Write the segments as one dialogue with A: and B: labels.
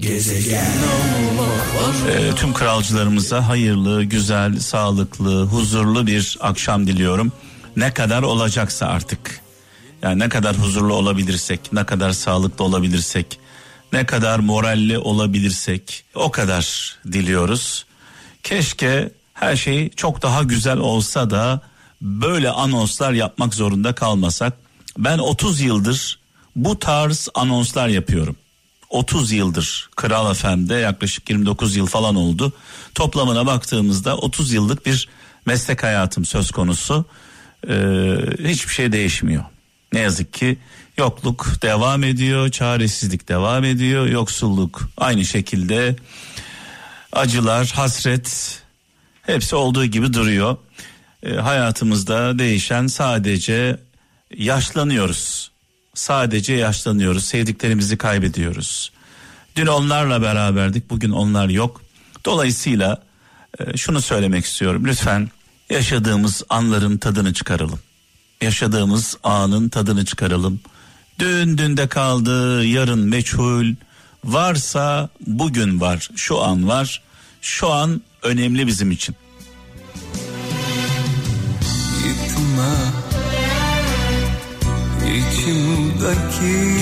A: Gezegen ee, tüm kralcılarımıza hayırlı, güzel, sağlıklı, huzurlu bir akşam diliyorum. Ne kadar olacaksa artık. Yani ne kadar huzurlu olabilirsek, ne kadar sağlıklı olabilirsek, ne kadar moralli olabilirsek o kadar diliyoruz. Keşke her şey çok daha güzel olsa da böyle anonslar yapmak zorunda kalmasak. Ben 30 yıldır bu tarz anonslar yapıyorum. 30 yıldır Kral FM'de yaklaşık 29 yıl falan oldu. Toplamına baktığımızda 30 yıllık bir meslek hayatım söz konusu. Ee, hiçbir şey değişmiyor. Ne yazık ki yokluk devam ediyor, çaresizlik devam ediyor, yoksulluk aynı şekilde acılar, hasret hepsi olduğu gibi duruyor. Ee, hayatımızda değişen sadece yaşlanıyoruz. Sadece yaşlanıyoruz, sevdiklerimizi kaybediyoruz. Dün onlarla beraberdik, bugün onlar yok. Dolayısıyla e, şunu söylemek istiyorum. Lütfen yaşadığımız anların tadını çıkaralım. Yaşadığımız anın tadını çıkaralım. Dün dünde kaldı, yarın meçhul. Varsa bugün var, şu an var. Şu an önemli bizim için. İçimdeki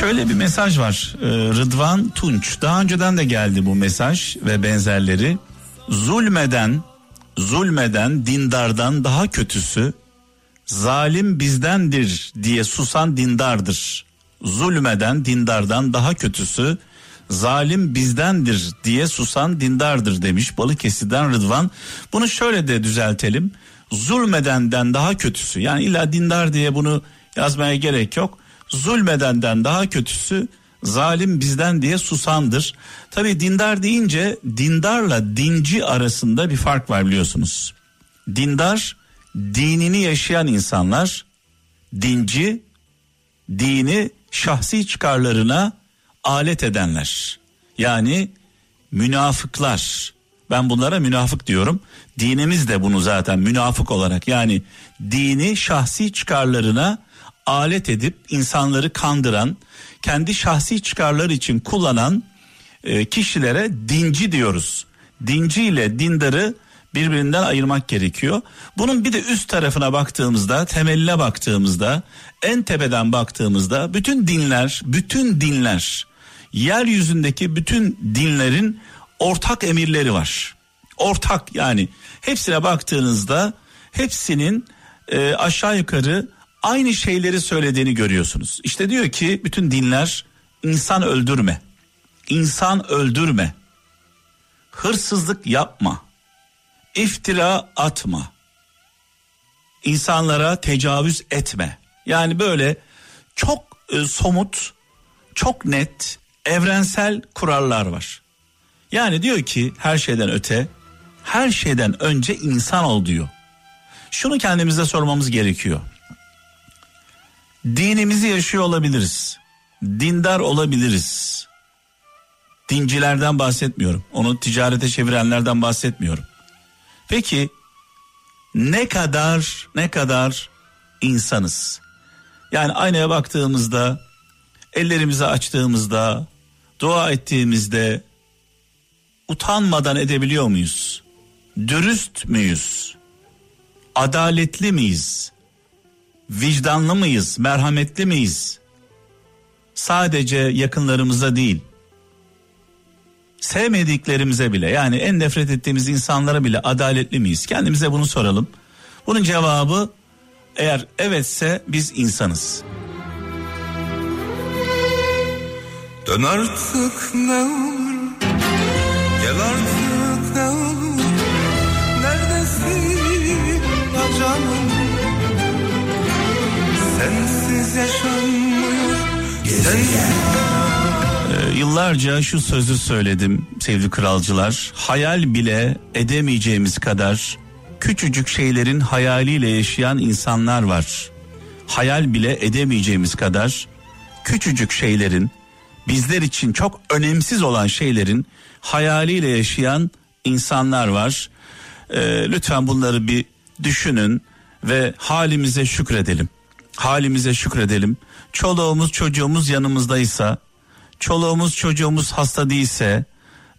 A: Şöyle bir mesaj var. Ee, Rıdvan Tunç. Daha önceden de geldi bu mesaj ve benzerleri. Zulmeden, zulmeden dindardan daha kötüsü zalim bizdendir diye susan dindardır. Zulmeden dindardan daha kötüsü zalim bizdendir diye susan dindardır demiş Balıkesir'den Rıdvan. Bunu şöyle de düzeltelim. Zulmedenden daha kötüsü yani illa dindar diye bunu yazmaya gerek yok. Zulmedenden daha kötüsü zalim bizden diye susandır. Tabi dindar deyince dindarla dinci arasında bir fark var biliyorsunuz. Dindar dinini yaşayan insanlar, dinci dini şahsi çıkarlarına alet edenler. Yani münafıklar. Ben bunlara münafık diyorum. Dinimiz de bunu zaten münafık olarak yani dini şahsi çıkarlarına alet edip insanları kandıran, kendi şahsi çıkarları için kullanan e, kişilere dinci diyoruz. Dinci ile dindarı birbirinden ayırmak gerekiyor. Bunun bir de üst tarafına baktığımızda, temeline baktığımızda, en tepeden baktığımızda bütün dinler, bütün dinler, yeryüzündeki bütün dinlerin ortak emirleri var. Ortak yani hepsine baktığınızda hepsinin e, aşağı yukarı aynı şeyleri söylediğini görüyorsunuz. İşte diyor ki bütün dinler insan öldürme. İnsan öldürme. Hırsızlık yapma. İftira atma. İnsanlara tecavüz etme. Yani böyle çok e, somut, çok net, evrensel kurallar var. Yani diyor ki her şeyden öte, her şeyden önce insan ol diyor. Şunu kendimize sormamız gerekiyor. Dinimizi yaşıyor olabiliriz. Dindar olabiliriz. Dincilerden bahsetmiyorum. Onu ticarete çevirenlerden bahsetmiyorum. Peki ne kadar ne kadar insanız? Yani aynaya baktığımızda, ellerimizi açtığımızda, dua ettiğimizde utanmadan edebiliyor muyuz? Dürüst müyüz? Adaletli miyiz? vicdanlı mıyız, merhametli miyiz? Sadece yakınlarımıza değil, sevmediklerimize bile yani en nefret ettiğimiz insanlara bile adaletli miyiz? Kendimize bunu soralım. Bunun cevabı eğer evetse biz insanız. Dön artık ne olur, gel artık ne olur, neredesin canım? Sensiz yaşanmıyor ee, Yıllarca şu sözü söyledim sevgili kralcılar. Hayal bile edemeyeceğimiz kadar küçücük şeylerin hayaliyle yaşayan insanlar var. Hayal bile edemeyeceğimiz kadar küçücük şeylerin bizler için çok önemsiz olan şeylerin hayaliyle yaşayan insanlar var. Ee, lütfen bunları bir düşünün ve halimize şükredelim halimize şükredelim. Çoluğumuz çocuğumuz yanımızdaysa, çoluğumuz çocuğumuz hasta değilse,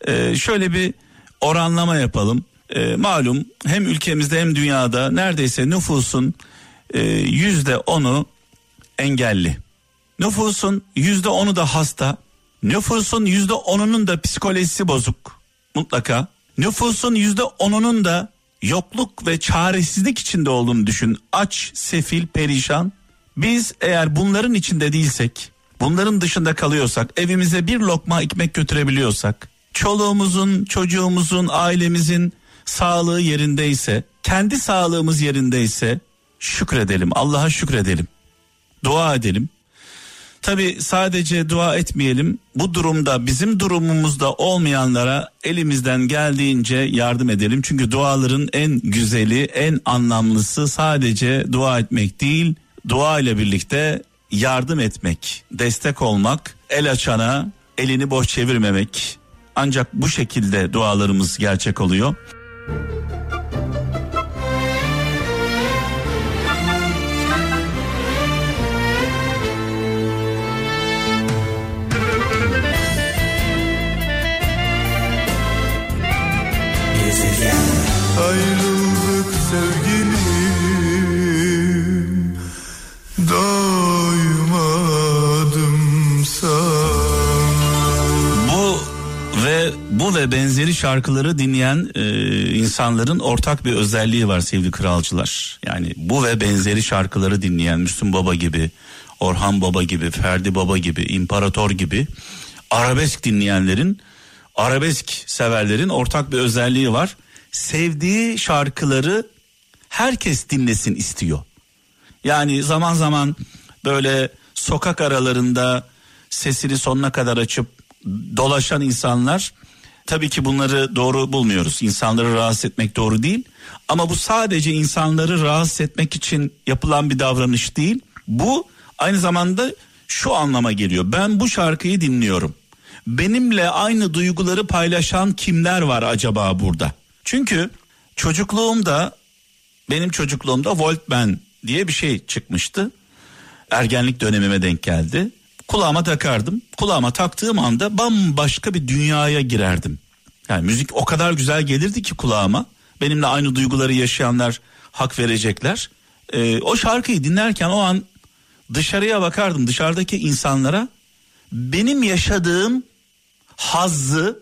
A: e, şöyle bir oranlama yapalım. E, malum hem ülkemizde hem dünyada neredeyse nüfusun e, yüzde onu engelli. Nüfusun yüzde onu da hasta. Nüfusun yüzde onunun da psikolojisi bozuk mutlaka. Nüfusun yüzde onunun da yokluk ve çaresizlik içinde olduğunu düşün. Aç, sefil, perişan. Biz eğer bunların içinde değilsek, bunların dışında kalıyorsak, evimize bir lokma ekmek götürebiliyorsak, çoluğumuzun, çocuğumuzun, ailemizin sağlığı yerindeyse, kendi sağlığımız yerindeyse şükredelim. Allah'a şükredelim. Dua edelim. Tabi sadece dua etmeyelim. Bu durumda bizim durumumuzda olmayanlara elimizden geldiğince yardım edelim. Çünkü duaların en güzeli, en anlamlısı sadece dua etmek değil, dua ile birlikte yardım etmek, destek olmak, el açana elini boş çevirmemek. Ancak bu şekilde dualarımız gerçek oluyor. Ve bu ve benzeri şarkıları dinleyen e, insanların ortak bir özelliği var sevgili kralcılar. Yani bu ve benzeri şarkıları dinleyen Müslüm Baba gibi, Orhan Baba gibi, Ferdi Baba gibi, İmparator gibi arabesk dinleyenlerin, arabesk severlerin ortak bir özelliği var. Sevdiği şarkıları herkes dinlesin istiyor. Yani zaman zaman böyle sokak aralarında sesini sonuna kadar açıp dolaşan insanlar tabii ki bunları doğru bulmuyoruz. İnsanları rahatsız etmek doğru değil. Ama bu sadece insanları rahatsız etmek için yapılan bir davranış değil. Bu aynı zamanda şu anlama geliyor. Ben bu şarkıyı dinliyorum. Benimle aynı duyguları paylaşan kimler var acaba burada? Çünkü çocukluğumda benim çocukluğumda Walkman diye bir şey çıkmıştı. Ergenlik dönemime denk geldi. Kulağıma takardım. Kulağıma taktığım anda bambaşka bir dünyaya girerdim. Yani müzik o kadar güzel gelirdi ki kulağıma. Benimle aynı duyguları yaşayanlar hak verecekler. Ee, o şarkıyı dinlerken o an dışarıya bakardım. Dışarıdaki insanlara benim yaşadığım hazzı,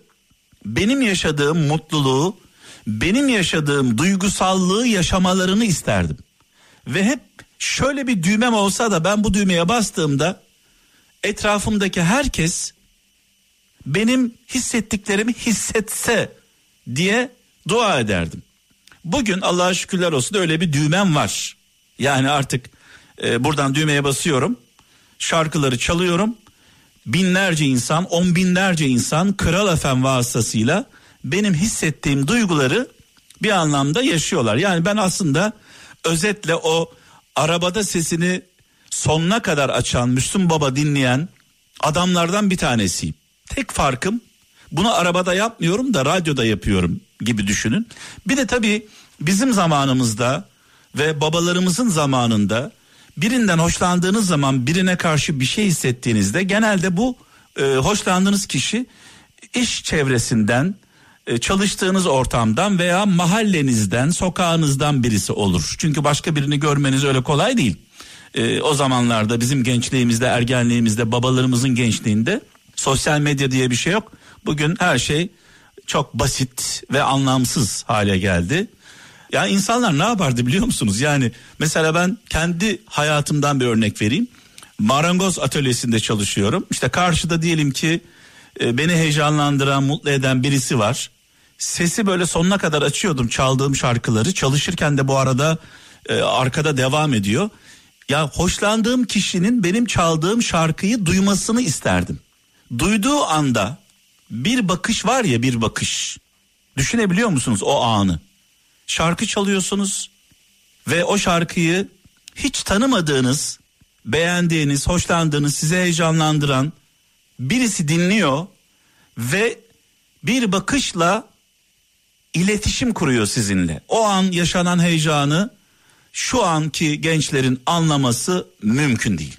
A: benim yaşadığım mutluluğu, benim yaşadığım duygusallığı yaşamalarını isterdim. Ve hep şöyle bir düğmem olsa da ben bu düğmeye bastığımda etrafımdaki herkes benim hissettiklerimi hissetse diye dua ederdim. Bugün Allah'a şükürler olsun öyle bir düğmem var. Yani artık e, buradan düğmeye basıyorum. Şarkıları çalıyorum. Binlerce insan, on binlerce insan Kral Efem vasıtasıyla benim hissettiğim duyguları bir anlamda yaşıyorlar. Yani ben aslında özetle o arabada sesini sonuna kadar açan Müslüm Baba dinleyen adamlardan bir tanesiyim. Tek farkım bunu arabada yapmıyorum da radyoda yapıyorum gibi düşünün. Bir de tabii bizim zamanımızda ve babalarımızın zamanında birinden hoşlandığınız zaman birine karşı bir şey hissettiğinizde genelde bu e, hoşlandığınız kişi iş çevresinden e, çalıştığınız ortamdan veya mahallenizden sokağınızdan birisi olur. Çünkü başka birini görmeniz öyle kolay değil. E, o zamanlarda bizim gençliğimizde ergenliğimizde babalarımızın gençliğinde sosyal medya diye bir şey yok. Bugün her şey çok basit ve anlamsız hale geldi. Ya insanlar ne yapardı biliyor musunuz? Yani mesela ben kendi hayatımdan bir örnek vereyim. Marangoz atölyesinde çalışıyorum. İşte karşıda diyelim ki e, beni heyecanlandıran, mutlu eden birisi var. Sesi böyle sonuna kadar açıyordum çaldığım şarkıları. Çalışırken de bu arada e, arkada devam ediyor. Ya hoşlandığım kişinin benim çaldığım şarkıyı duymasını isterdim. Duyduğu anda bir bakış var ya bir bakış. Düşünebiliyor musunuz o anı? Şarkı çalıyorsunuz ve o şarkıyı hiç tanımadığınız, beğendiğiniz, hoşlandığınız, sizi heyecanlandıran birisi dinliyor ve bir bakışla iletişim kuruyor sizinle. O an yaşanan heyecanı şu anki gençlerin anlaması mümkün değil.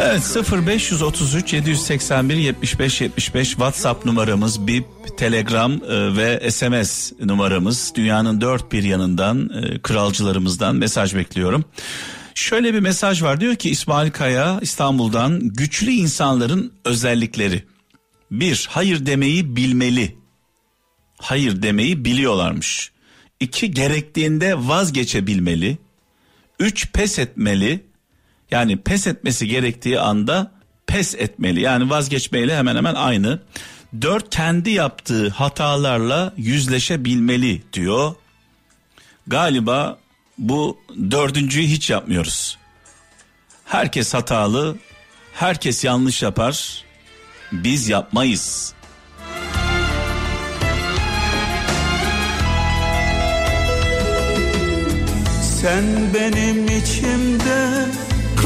A: Evet 0533 781 75 75 WhatsApp numaramız, bip, Telegram e, ve SMS numaramız. Dünyanın dört bir yanından e, kralcılarımızdan mesaj bekliyorum. Şöyle bir mesaj var diyor ki İsmail Kaya İstanbul'dan güçlü insanların özellikleri. Bir, hayır demeyi bilmeli. Hayır demeyi biliyorlarmış. İki, gerektiğinde vazgeçebilmeli. Üç, pes etmeli. Yani pes etmesi gerektiği anda pes etmeli. Yani vazgeçmeyle hemen hemen aynı. Dört kendi yaptığı hatalarla yüzleşebilmeli diyor. Galiba bu dördüncüyü hiç yapmıyoruz. Herkes hatalı, herkes yanlış yapar. Biz yapmayız.
B: Sen benim içimde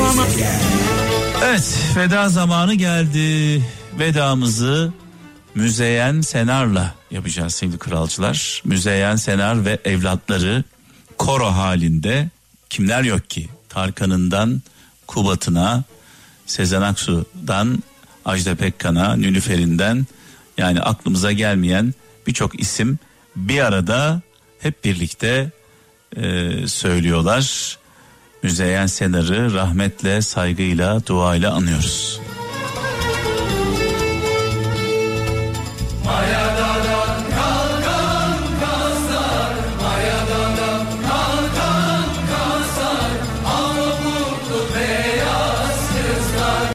B: kana
A: Evet veda zamanı geldi. Vedamızı Müzeyyen Senar'la yapacağız sevgili kralcılar. Müzeyyen Senar ve evlatları koro halinde kimler yok ki? Tarkan'ından Kubat'ına, Sezen Aksu'dan Ajda Pekkan'a, Nülüfer'inden yani aklımıza gelmeyen birçok isim bir arada hep birlikte e, söylüyorlar. Müzeyyen Senar'ı rahmetle, saygıyla, duayla anıyoruz. Maya.